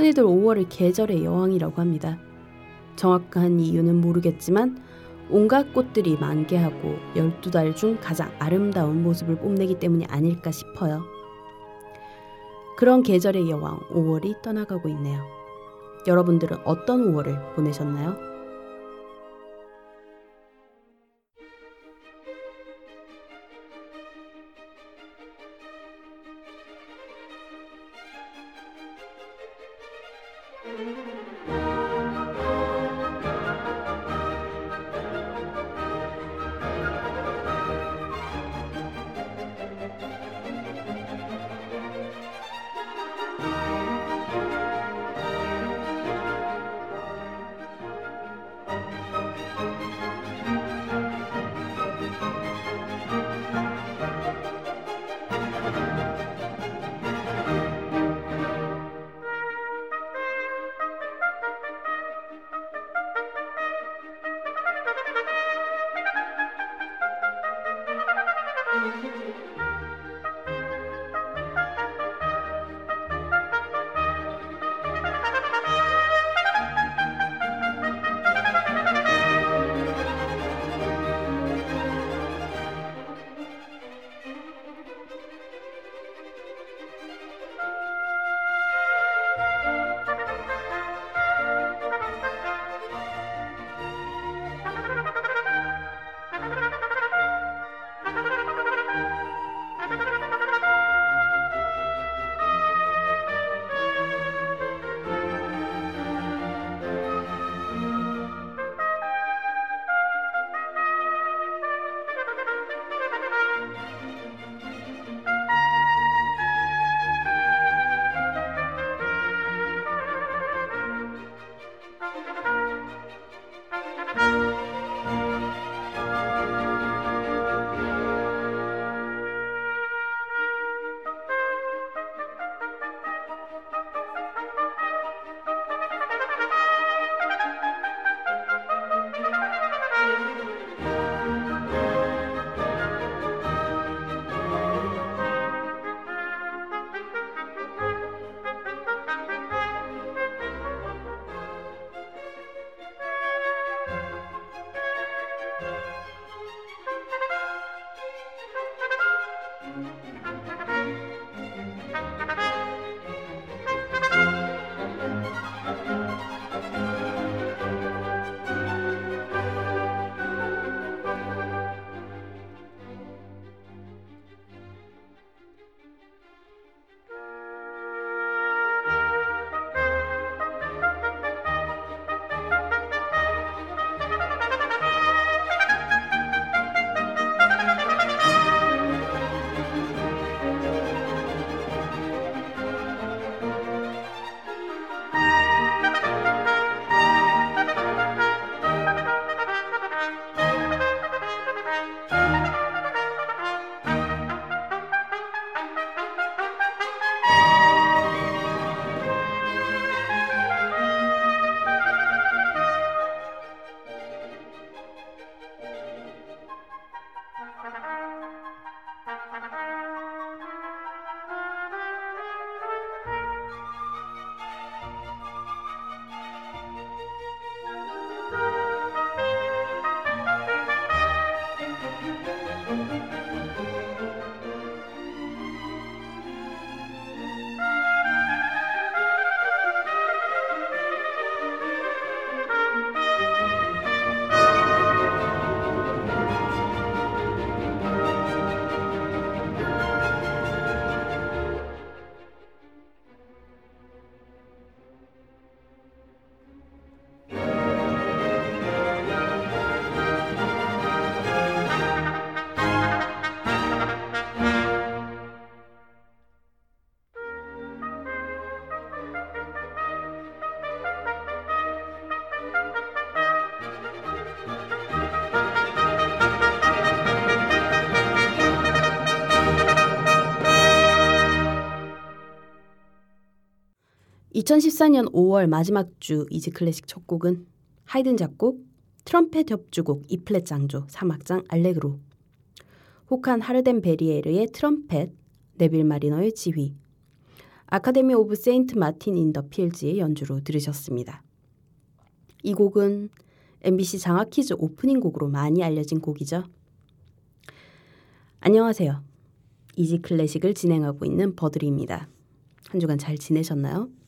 흔히들 5월을 계절의 여왕이라고 합니다. 정확한 이유는 모르겠지만 온갖 꽃들이 만개하고 12달 중 가장 아름다운 모습을 뽐내기 때문이 아닐까 싶어요. 그런 계절의 여왕 5월이 떠나가고 있네요. 여러분들은 어떤 5월을 보내셨나요? (2014년 5월) 마지막 주 Easy Classic 첫 곡은 하이든 작곡 트럼펫 협주곡 E flat 장조 3악장 알레그로 호칸 하르덴베리에르의 트럼펫 네빌 마리너의 지휘 Academy of Saint Martin in the Fields의 연주로 들으셨습니다. 이 곡은 MBC 장학 퀴즈 오프닝 곡으로 많이 알려진 곡이죠. 안녕하세요. Easy Classic을 진행하고 있는 버드리입니다. 한 주간 잘 지내셨나요?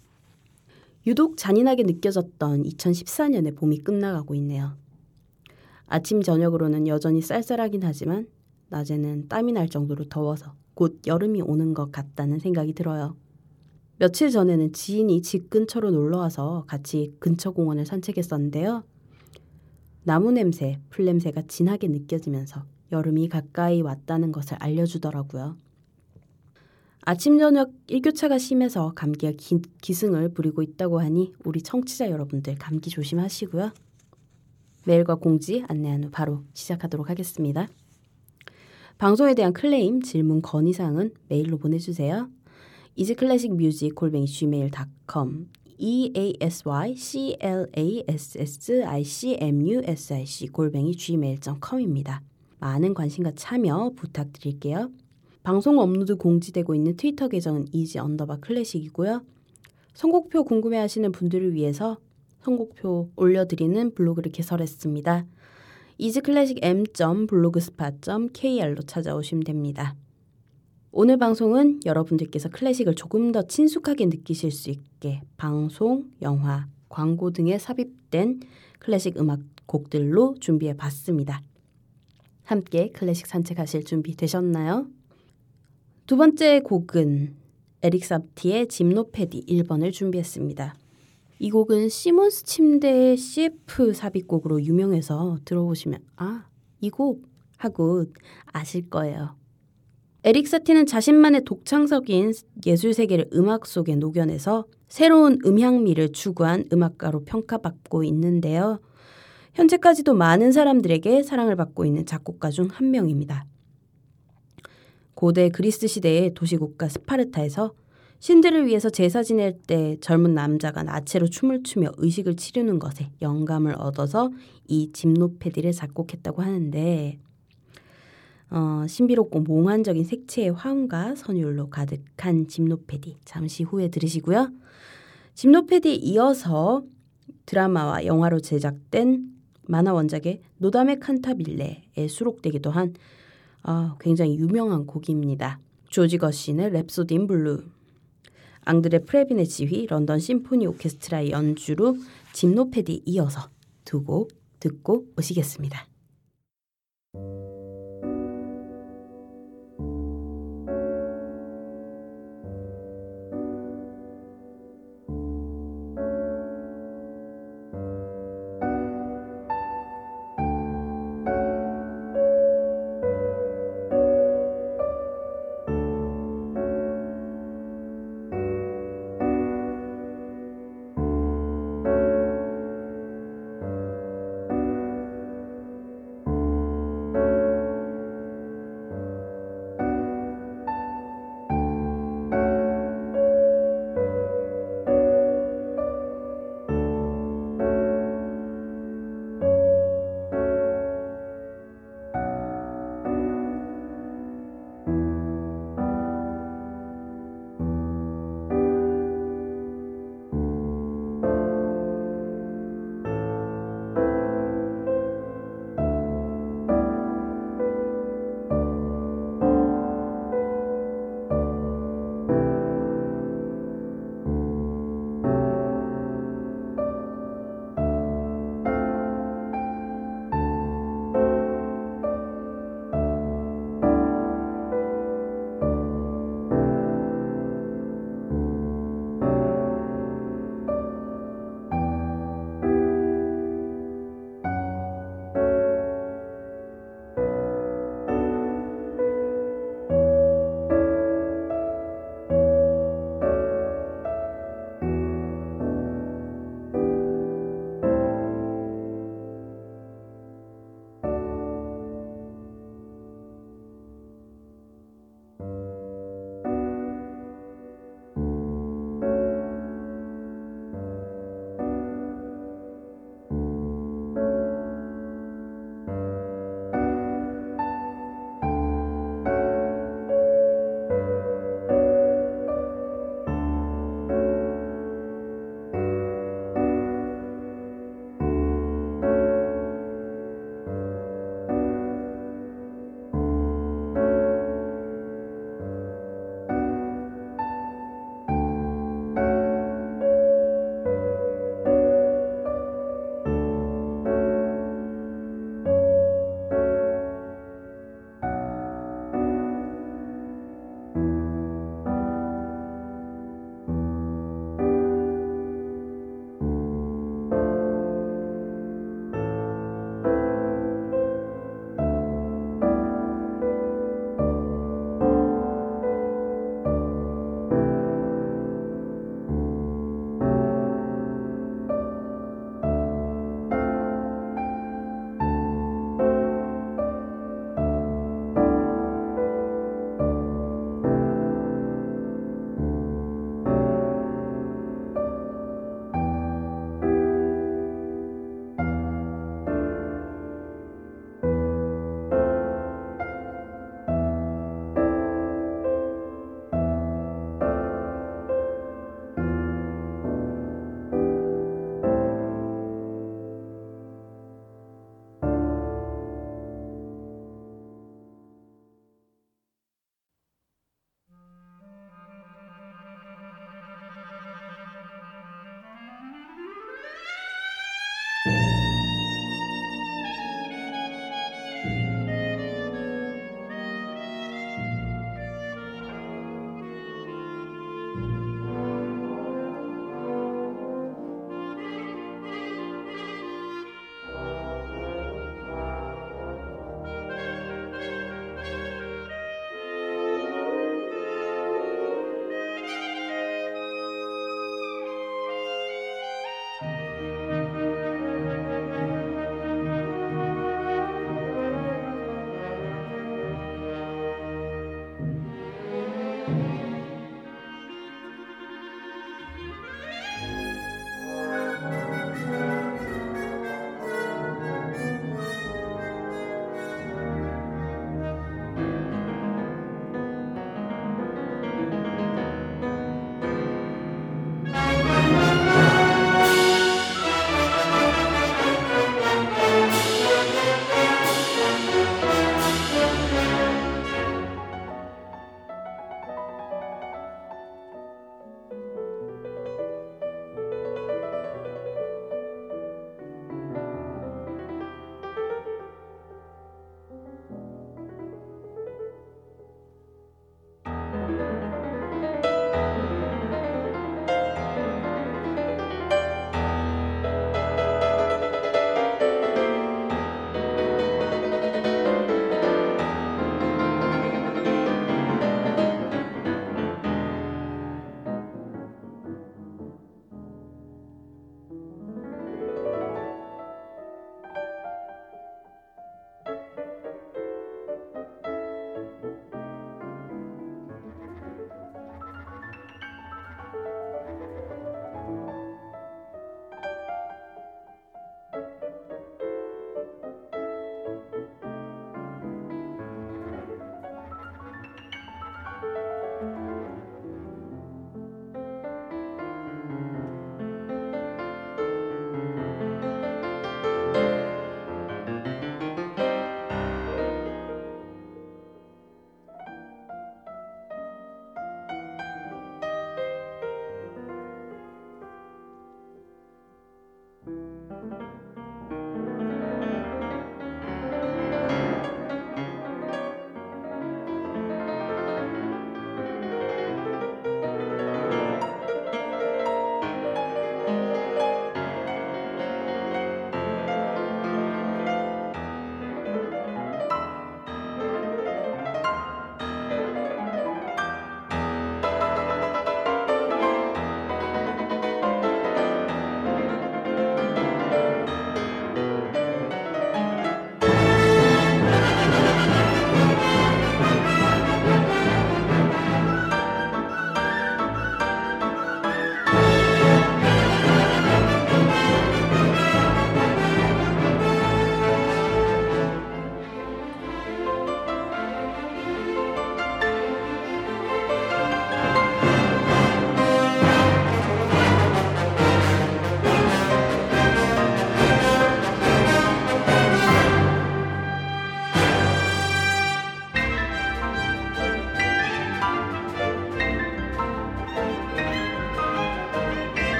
유독 잔인하게 느껴졌던 2014년의 봄이 끝나가고 있네요. 아침 저녁으로는 여전히 쌀쌀하긴 하지만 낮에는 땀이 날 정도로 더워서 곧 여름이 오는 것 같다는 생각이 들어요. 며칠 전에는 지인이 집 근처로 놀러 와서 같이 근처 공원을 산책했었는데요. 나무 냄새, 풀 냄새가 진하게 느껴지면서 여름이 가까이 왔다는 것을 알려주더라고요. 아침 저녁 일교차가 심해서 감기가 기, 기승을 부리고 있다고 하니 우리 청취자 여러분들 감기 조심하시고요. 메일과 공지 안내한 후 바로 시작하도록 하겠습니다. 방송에 대한 클레임, 질문, 건의사항은 메일로 보내주세요. 이즈클래식뮤직 골뱅이 gmail.com e a s y c l a s s i c m u s i c 골뱅이 gmail.com입니다. 많은 관심과 참여 부탁드릴게요. 방송 업로드 공지되고 있는 트위터 계정은 easy 언더바 classic이고요. 선곡표 궁금해하시는 분들을 위해서 선곡표 올려드리는 블로그를 개설했습니다. easyclassic m.blogspot.kr로 찾아오시면 됩니다. 오늘 방송은 여러분들께서 클래식을 조금 더 친숙하게 느끼실 수 있게 방송, 영화, 광고 등에 삽입된 클래식 음악 곡들로 준비해 봤습니다. 함께 클래식 산책하실 준비 되셨나요? 두 번째 곡은 에릭 삽티의 짐노패디 1번을 준비했습니다. 이 곡은 시몬스 침대의 CF 삽입곡으로 유명해서 들어보시면 아, 이 곡 하고 아실 거예요. 에릭 사티는 자신만의 독창적인 예술 세계를 음악 속에 녹여내서 새로운 음향미를 추구한 음악가로 평가받고 있는데요. 현재까지도 많은 사람들에게 사랑을 받고 있는 작곡가 중 한 명입니다. 고대 그리스 시대의 도시국가 스파르타에서 신들을 위해서 제사 지낼 때 젊은 남자가 나체로 춤을 추며 의식을 치르는 것에 영감을 얻어서 이 짐노페디를 작곡했다고 하는데 어, 신비롭고 몽환적인 색채의 화음과 선율로 가득한 짐노페디 잠시 후에 들으시고요. 짐노페디에 이어서 드라마와 영화로 제작된 만화 원작의 노다메 칸타빌레에 수록되기도 한 어, 굉장히 유명한 곡입니다. 조지 거슈윈의 Rhapsody in Blue 앙드레 프레빈의 지휘 런던 심포니 오케스트라의 연주로 짐노페디 이어서 두 곡 듣고 오시겠습니다.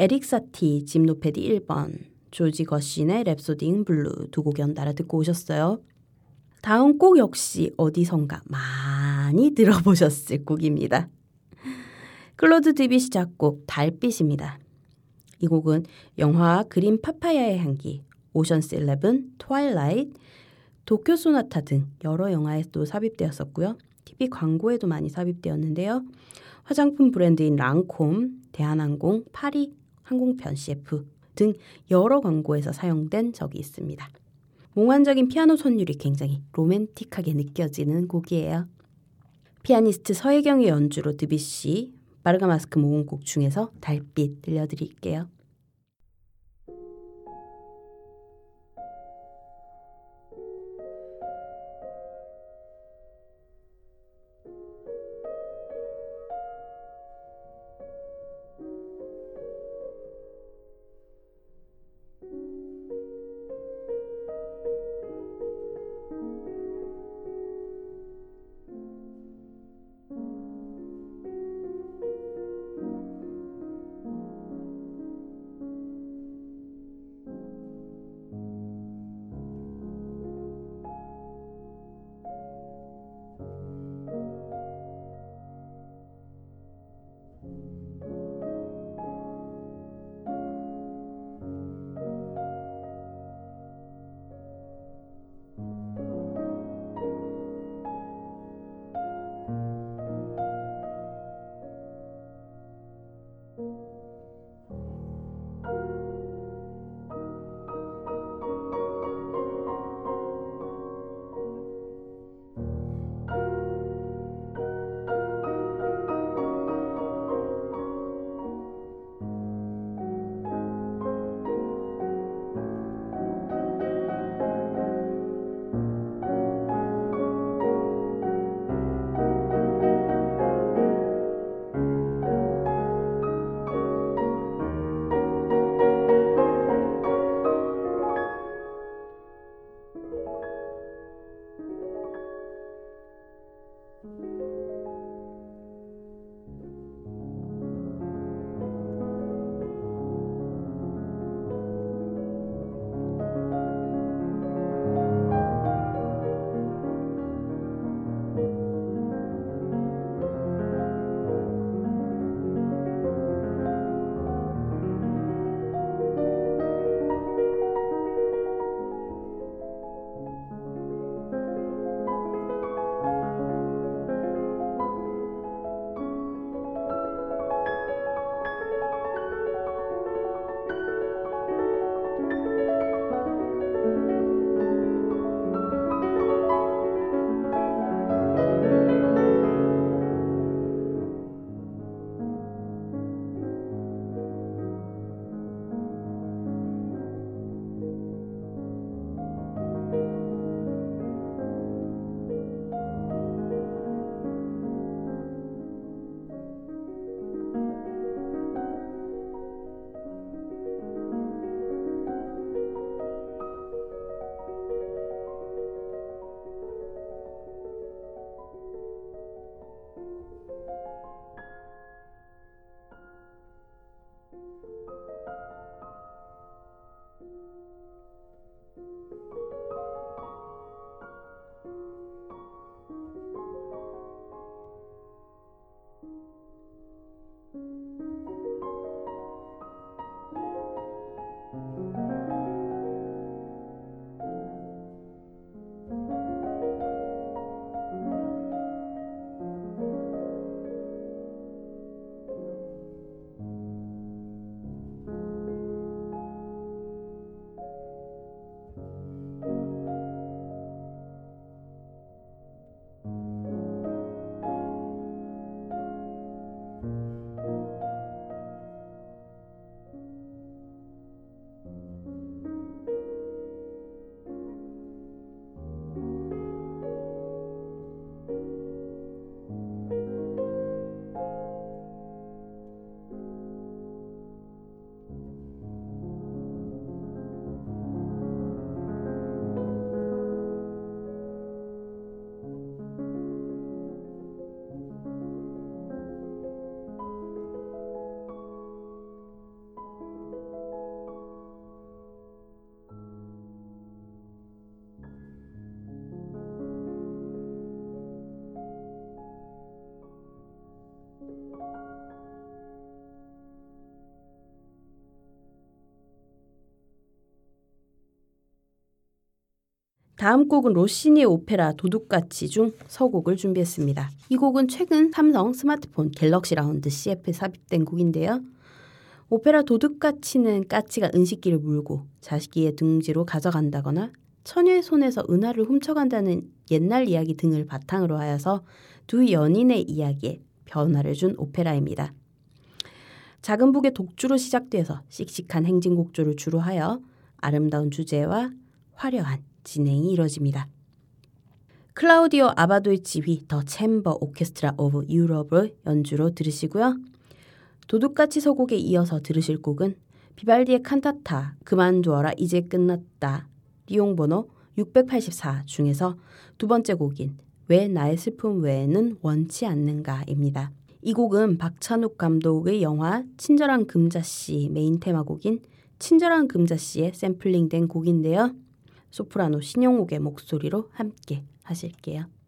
에릭 사티 짐노페디 1번, 조지 거슈윈의 Rhapsody in Blue 두 곡 연달아 듣고 오셨어요. 다음 곡 역시 어디선가 많이 들어보셨을 곡입니다. 클로드 드뷔시 작곡 달빛입니다. 이 곡은 영화 그린 파파야의 향기, Ocean's 11, Twilight, 도쿄 소나타 등 여러 영화에도 삽입되었었고요. TV 광고에도 많이 삽입되었는데요. 화장품 브랜드인 랑콤, 대한항공, 파리 항공편 CF 등 여러 광고에서 사용된 적이 있습니다. 몽환적인 피아노 선율이 굉장히 로맨틱하게 느껴지는 곡이에요. 피아니스트 서혜경의 연주로 드비시, 바르가마스크 모음곡 중에서 달빛 들려드릴게요. 다음 곡은 로시니의 오페라 도둑까치 중 서곡을 준비했습니다. 이 곡은 최근 삼성 스마트폰 갤럭시 라운드 CF에 삽입된 곡인데요. 오페라 도둑까치는 까치가 은식기를 물고 자신의 둥지로 가져간다거나 처녀의 손에서 은화를 훔쳐간다는 옛날 이야기 등을 바탕으로 하여서 두 연인의 이야기에 변화를 준 오페라입니다. 작은 북의 독주로 시작되어서 씩씩한 행진곡조를 주로 하여 아름다운 주제와 화려한 진행이 이뤄집니다. 클라우디오 아바도의 지휘 The Chamber Orchestra of Europe의 연주로 들으시고요. 도둑까치 서곡에 이어서 들으실 곡은 비발디의 칸타타 그만두어라 이제 끝났다 리용 번호 684 중에서 두 번째 곡인 왜 나의 슬픔 외에는 원치 않는가입니다. 이 곡은 박찬욱 감독의 영화 친절한 금자씨 메인 테마곡인 친절한 금자씨에 샘플링된 곡인데요. 소프라노 신영옥의 목소리로 함께 하실게요.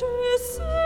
to see.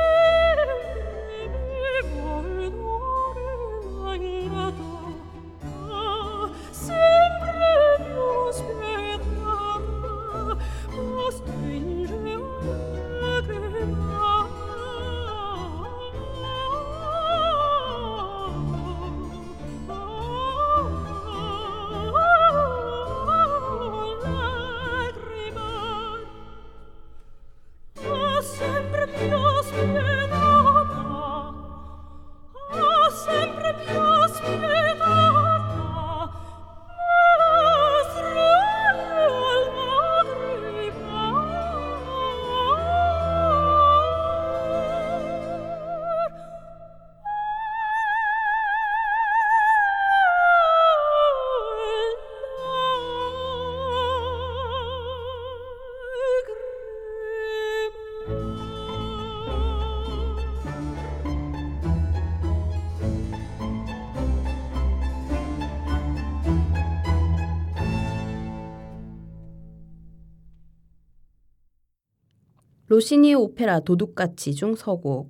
로시니의 오페라 도둑같이 중 서곡,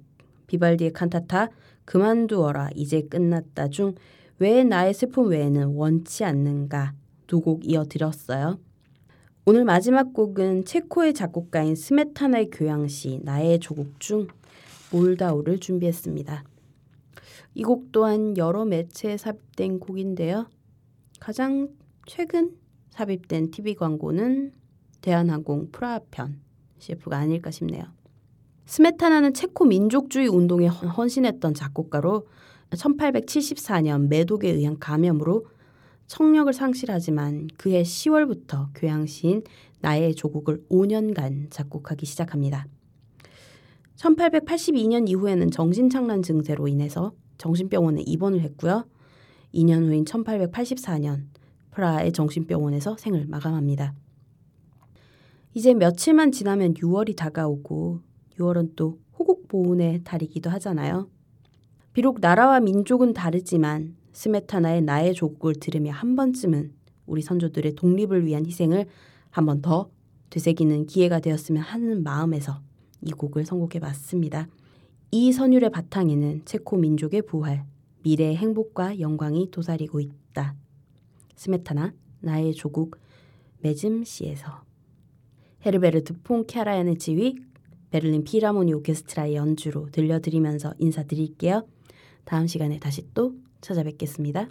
비발디의 칸타타 그만두어라 이제 끝났다 중 왜 나의 슬픔 외에는 원치 않는가 두 곡 이어드렸어요. 오늘 마지막 곡은 체코의 작곡가인 스메타나의 교향시 나의 조국 중 몰다오를 준비했습니다. 이 곡 또한 여러 매체에 삽입된 곡인데요. 가장 최근 삽입된 TV 광고는 대한항공 프라하 편 CF가 아닐까 싶네요. 스메타나는 체코 민족주의 운동에 헌신했던 작곡가로 1874년 매독에 의한 감염으로 청력을 상실하지만 그해 10월부터 교향시인 나의 조국을 5년간 작곡하기 시작합니다. 1882년 이후에는 정신착란 증세로 인해서 정신병원에 입원을 했고요. 2년 후인 1884년 프라하의 정신병원에서 생을 마감합니다. 이제 며칠만 지나면 6월이 다가오고 6월은 또 호국 보훈의 달이기도 하잖아요. 비록 나라와 민족은 다르지만 스메타나의 나의 조국을 들으며 한 번쯤은 우리 선조들의 독립을 위한 희생을 한 번 더 되새기는 기회가 되었으면 하는 마음에서 이 곡을 선곡해 봤습니다. 이 선율의 바탕에는 체코 민족의 부활, 미래의 행복과 영광이 도사리고 있다. 스메타나 나의 조국 매즘시에서 헤르베르트 폰 캐라얀의 지휘, 베를린 피라모니 오케스트라의 연주로 들려드리면서 인사드릴게요. 다음 시간에 다시 또 찾아뵙겠습니다.